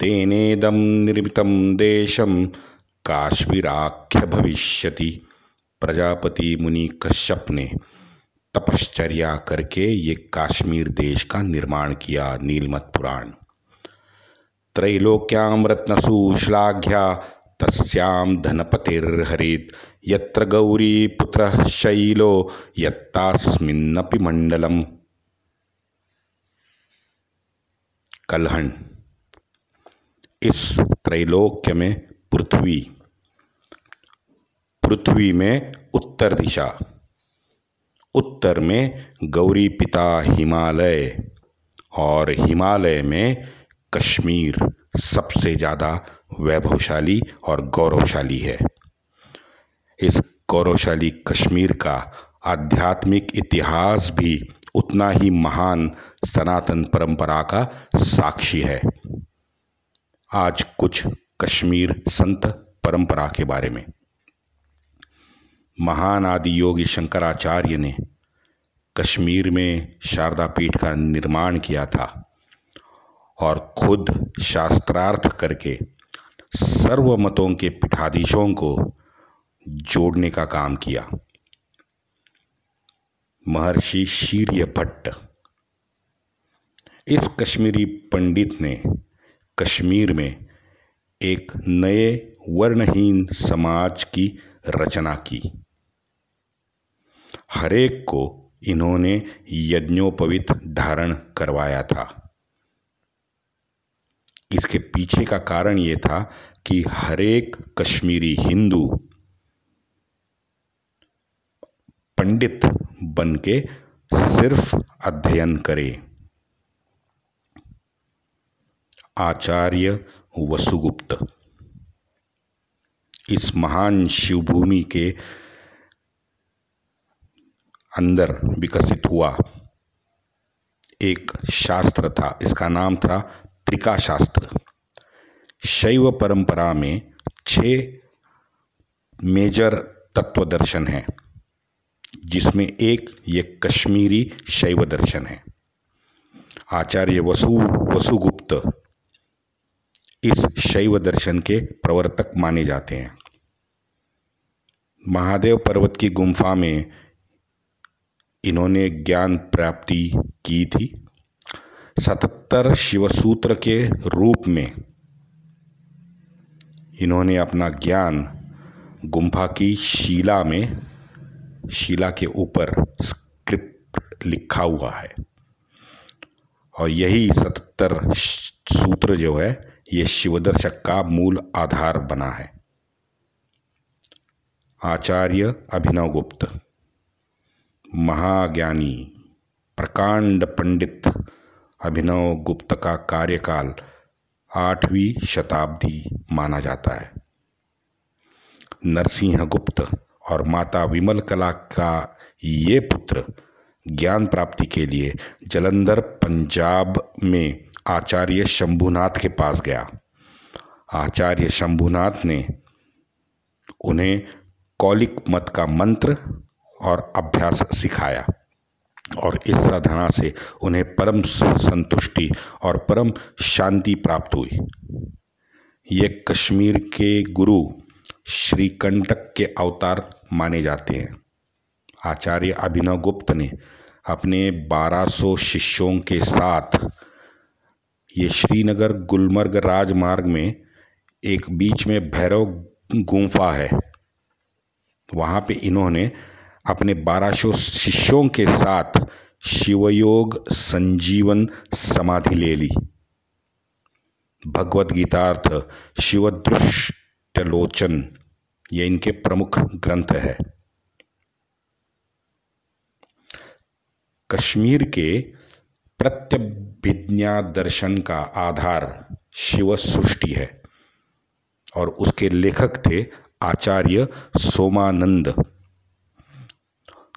तेनेदम निर्मितम देशम काश्मीराख्य भविष्यति। प्रजापति मुनि कश्यप ने तपश्चर्या करके ये काश्मीर देश का निर्माण किया नीलमत पुराण। त्रैलोक्याम रत्नसु श्लाघ्या तस्याम धनपतिर्हरित, यत्र गौरी पुत्र शैलो, यत्तास्मिन्नपि मंडलम कलहन। इस त्रैलोक्य में पृथ्वी। पृथ्वी में उत्तर दिशा। उत्तर में गौरी पिता हिमालय और हिमालय में कश्मीर सबसे ज़्यादा वैभवशाली और गौरवशाली है। इस गौरवशाली कश्मीर का आध्यात्मिक इतिहास भी उतना ही महान सनातन परंपरा का साक्षी है। आज कुछ कश्मीर संत परंपरा के बारे में। महान आदि योगी शंकराचार्य ने कश्मीर में शारदा पीठ का निर्माण किया था और खुद शास्त्रार्थ करके सर्व मतों के पीठाधीशों को जोड़ने का काम किया। महर्षि शीर्य भट्ट इस कश्मीरी पंडित ने कश्मीर में एक नए वर्णहीन समाज की रचना की। हरेक को इन्होंने यज्ञोपवित धारण करवाया था। इसके पीछे का कारण ये था कि हरेक कश्मीरी हिंदू पंडित बन के सिर्फ़ अध्ययन करे। आचार्य वसुगुप्त। इस महान शिवभूमि के अंदर विकसित हुआ एक शास्त्र था। इसका नाम था त्रिका शास्त्र शैव परंपरा में छह मेजर तत्व दर्शन है, जिसमें एक ये कश्मीरी शैव दर्शन है। आचार्य वसु, वसुगुप्त इस शैव दर्शन के प्रवर्तक माने जाते हैं। महादेव पर्वत की गुम्फा में इन्होंने ज्ञान प्राप्ति की थी। सतहत्तर शिवसूत्र के रूप में इन्होंने अपना ज्ञान गुम्फा की शिला में, शिला के ऊपर स्क्रिप्ट लिखा हुआ है। और यही सतहत्तर सूत्र जो है ये शिवदर्शक का मूल आधार बना है। आचार्य अभिनव गुप्त, महाज्ञानी, प्रकांड पंडित अभिनव गुप्त का कार्यकाल आठवीं शताब्दी माना जाता है। नरसिंह गुप्त और माता विमल कला का ये पुत्र ज्ञान प्राप्ति के लिए जलंधर, पंजाब में आचार्य शंभुनाथ के पास गया। आचार्य शंभुनाथ ने उन्हें कौलिक मत का मंत्र और अभ्यास सिखाया और इस साधना से उन्हें परम संतुष्टि और परम शांति प्राप्त हुई। ये कश्मीर के गुरु श्रीकंटक के अवतार माने जाते हैं। आचार्य अभिनव गुप्त ने अपने 1200 शिष्यों के साथ ये श्रीनगर गुलमर्ग राजमार्ग में एक बीच में भैरव गुम्फा है। वहाँ पे इन्होंने अपने बारह सौ शिष्यों के साथ शिवयोग, संजीवन, समाधि ले ली। भगवत गीतार्थ, शिवदृष्टलोचन, ये इनके प्रमुख ग्रंथ है। कश्मीर के प्रत्यभिज्ञा दर्शन का आधार शिव सृष्टि है। और उसके लेखक थे आचार्य सोमानंद।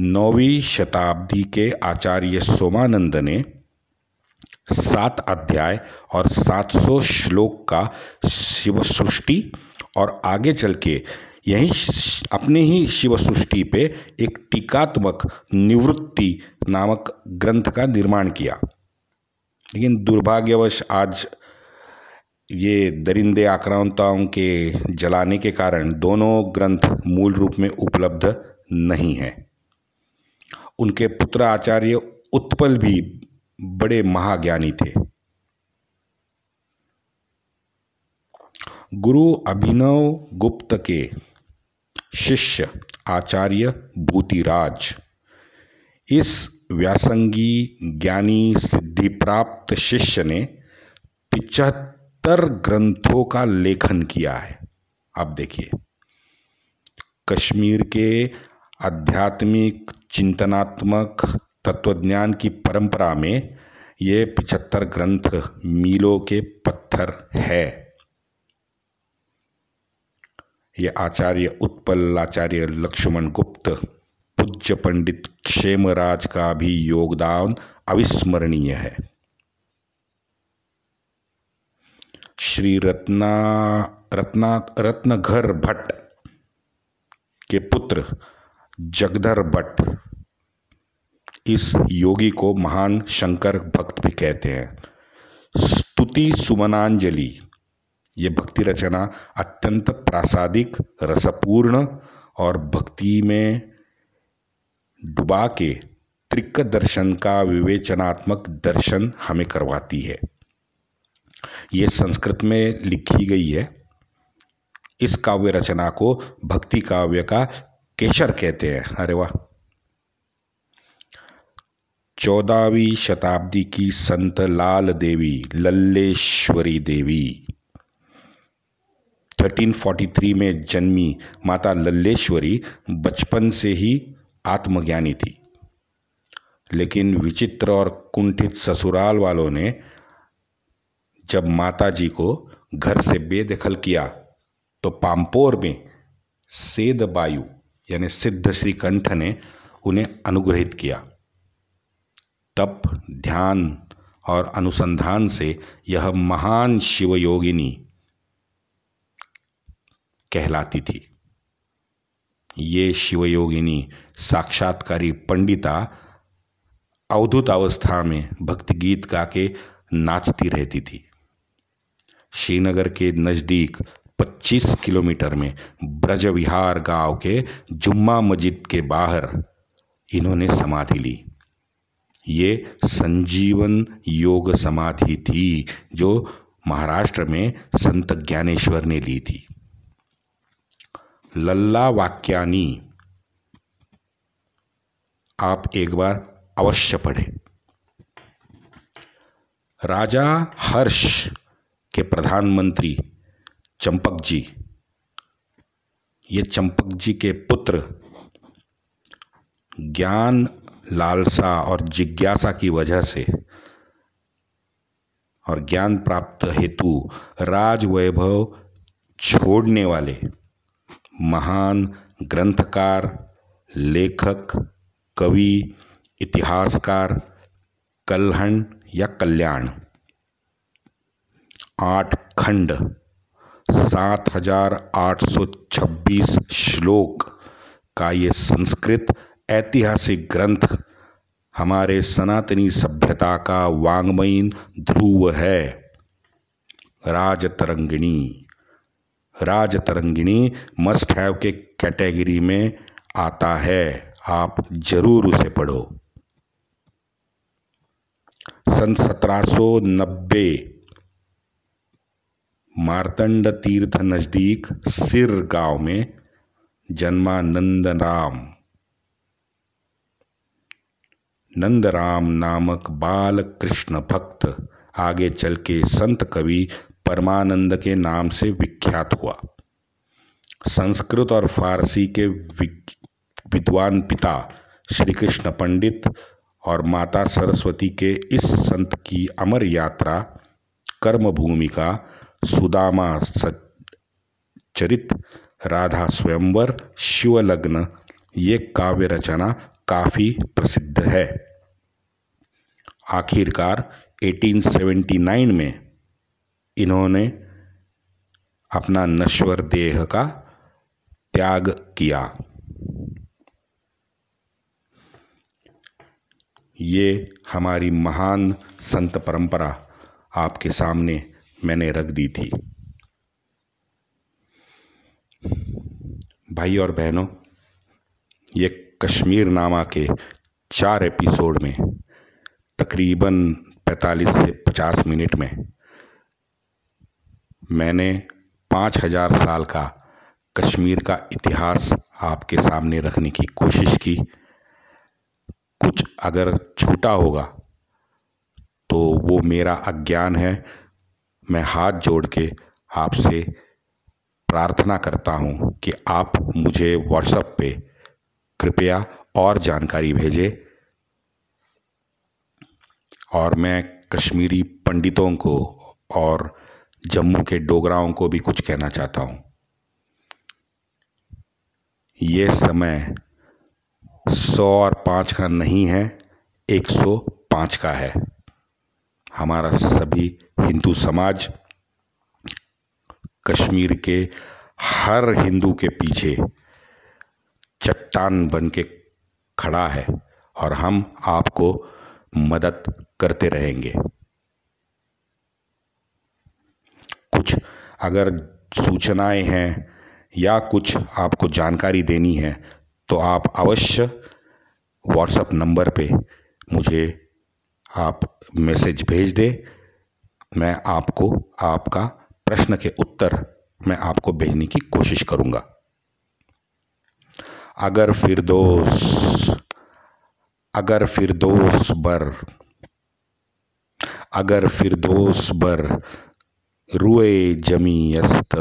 नौवीं शताब्दी के आचार्य सोमानंद ने सात अध्याय और सात सौ श्लोक का शिव सृष्टि और आगे चल के यही अपने ही शिव सृष्टि पे एक टीकात्मक निवृत्ति नामक ग्रंथ का निर्माण किया। लेकिन दुर्भाग्यवश आज ये दरिंदे आक्रांताओं के जलाने के कारण दोनों ग्रंथ मूल रूप में उपलब्ध नहीं हैं। उनके पुत्र आचार्य उत्पल भी बड़े महाज्ञानी थे। गुरु अभिनव गुप्त के शिष्य आचार्य भूतिराज। इस व्यासंगी ज्ञानी सिद्धि प्राप्त शिष्य ने पिचहत्तर ग्रंथों का लेखन किया है। आप देखिए। कश्मीर के आध्यात्मिक, चिंतनात्मक, तत्वज्ञान की परंपरा में ये पिचहत्तर ग्रंथ मीलों के पत्थर है। ये आचार्य उत्पल आचार्य लक्ष्मण गुप्त, पूज्य पंडित क्षेमराज का भी योगदान अविस्मरणीय है। श्री रत्ना रत्ना, रत्नघर भट्ट के पुत्र जगधर भट्ट इस योगी को महान शंकर भक्त भी कहते हैं। स्तुति सुमनांजलि ये भक्ति रचना अत्यंत प्रासादिक, रसपूर्ण और भक्ति में डुबा के त्रिक दर्शन का विवेचनात्मक दर्शन हमें करवाती है। ये संस्कृत में लिखी गई है। इस काव्य रचना को भक्ति काव्य का केशर कहते हैं। अरे वाह! चौदहवीं शताब्दी की संत लाल देवी, लल्लेश्वरी देवी। 1343 में जन्मी माता लल्लेश्वरी बचपन से ही आत्मज्ञानी थी। लेकिन विचित्र और कुंठित ससुराल वालों ने जब माता जी को घर से बेदखल किया तो पाम्पोर में सेद बायु, यानी सिद्ध श्री कंठ ने उन्हें अनुग्रहित किया। तप, ध्यान और अनुसंधान से यह महान शिवयोगिनी कहलाती थी। ये शिवयोगिनी, साक्षात्कारी पंडिता, अवधुत अवस्था में भक्ति गीत गा के नाचती रहती थी। श्रीनगर के नज़दीक 25 किलोमीटर में ब्रज विहार गाँव के जुम्मा मस्जिद के बाहर इन्होंने समाधि ली। ये संजीवन योग समाधि थी जो महाराष्ट्र में संत ज्ञानेश्वर ने ली थी। लल्ला वाक्यानी आप एक बार अवश्य पढ़ें। राजा हर्ष के प्रधानमंत्री चंपक जी। ये चंपक जी के पुत्र ज्ञान लालसा और जिज्ञासा की वजह से और ज्ञान प्राप्त हेतु राजवैभव छोड़ने वाले महान ग्रंथकार, लेखक, कवि, इतिहासकार कल्हण या कल्याण। आठ खंड, सात हज़ार आठ सौ छब्बीस श्लोक का ये संस्कृत ऐतिहासिक ग्रंथ हमारे सनातनी सभ्यता का वांग्मयीन ध्रुव है। राजतरंगिणी। राजतरंगिणी मस्ट हैव के कैटेगरी में आता है। आप ज़रूर उसे पढ़ो। सन 1790 मार्तंड तीर्थ नज़दीक सिर गाँव में जन्मानंद राम नंदराम नामक बाल कृष्ण भक्त आगे चल के संत कवि परमानंद के नाम से विख्यात हुआ। संस्कृत और फारसी के विद्वान पिता श्री कृष्ण पंडित और माता सरस्वती के इस संत की अमर यात्रा कर्म भूमिका सुदामा चरित राधा स्वयंवर शिवलग्न, ये काव्य रचना काफ़ी प्रसिद्ध है। आखिरकार 1879 में इन्होंने अपना नश्वर देह का त्याग किया। ये हमारी महान संत परंपरा आपके सामने मैंने रख दी थी। भाई और बहनों, ये कश्मीर नामा के चार एपिसोड में तकरीबन 45 से 50 मिनट में मैंने पाँच हज़ार साल का कश्मीर का इतिहास आपके सामने रखने की कोशिश की। कुछ अगर छूटा होगा तो वो मेरा अज्ञान है। मैं हाथ जोड़ के आपसे प्रार्थना करता हूँ कि आप मुझे व्हाट्सएप पे कृपया और जानकारी भेजें और मैं कश्मीरी पंडितों को और जम्मू के डोगराओं को भी कुछ कहना चाहता हूँ। ये समय सौ और पाँच का नहीं है, एक सौ पाँच का है। हमारा सभी हिंदू समाज कश्मीर के हर हिंदू के पीछे चट्टान बन के खड़ा है और हम आपको मदद करते रहेंगे कुछ अगर सूचनाएँ हैं या कुछ आपको जानकारी देनी है तो आप अवश्य व्हाट्सएप नंबर पे मुझे आप मैसेज भेज दें। मैं आपको आपका प्रश्न के उत्तर मैं आपको भेजने की कोशिश करूँगा। अगर फिर दोस्त अगर फिर दोस्त बर, अगर फिर दोस्त बर रुए जमी अस्त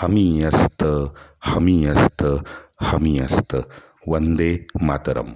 हमी अस्त हमी अस्त हमी अस्त वंदे मातरम।